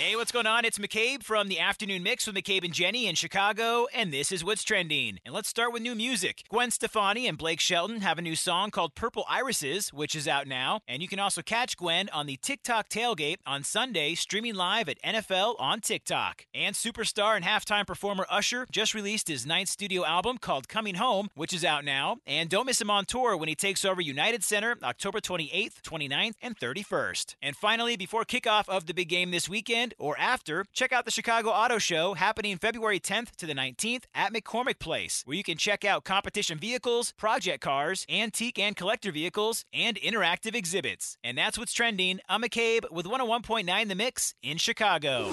Hey, what's going on? It's McCabe from the Afternoon Mix with McCabe and Jenny in Chicago, and this is what's trending. And let's start with new music. Gwen Stefani and Blake Shelton have a new song called Purple Irises, which is out now. And you can also catch Gwen on the TikTok Tailgate on Sunday, streaming live at NFL on TikTok. And superstar and halftime performer Usher just released his ninth studio album called Coming Home, which is out now. And don't miss him on tour when he takes over United Center October 28th, 29th, and 31st. And finally, before kickoff of the big game this weekend, or after, check out the Chicago Auto Show happening February 10th to the 19th at McCormick Place, where you can check out competition vehicles, project cars, antique and collector vehicles, and interactive exhibits. And that's what's trending. I'm McCabe with 101.9 The Mix in Chicago.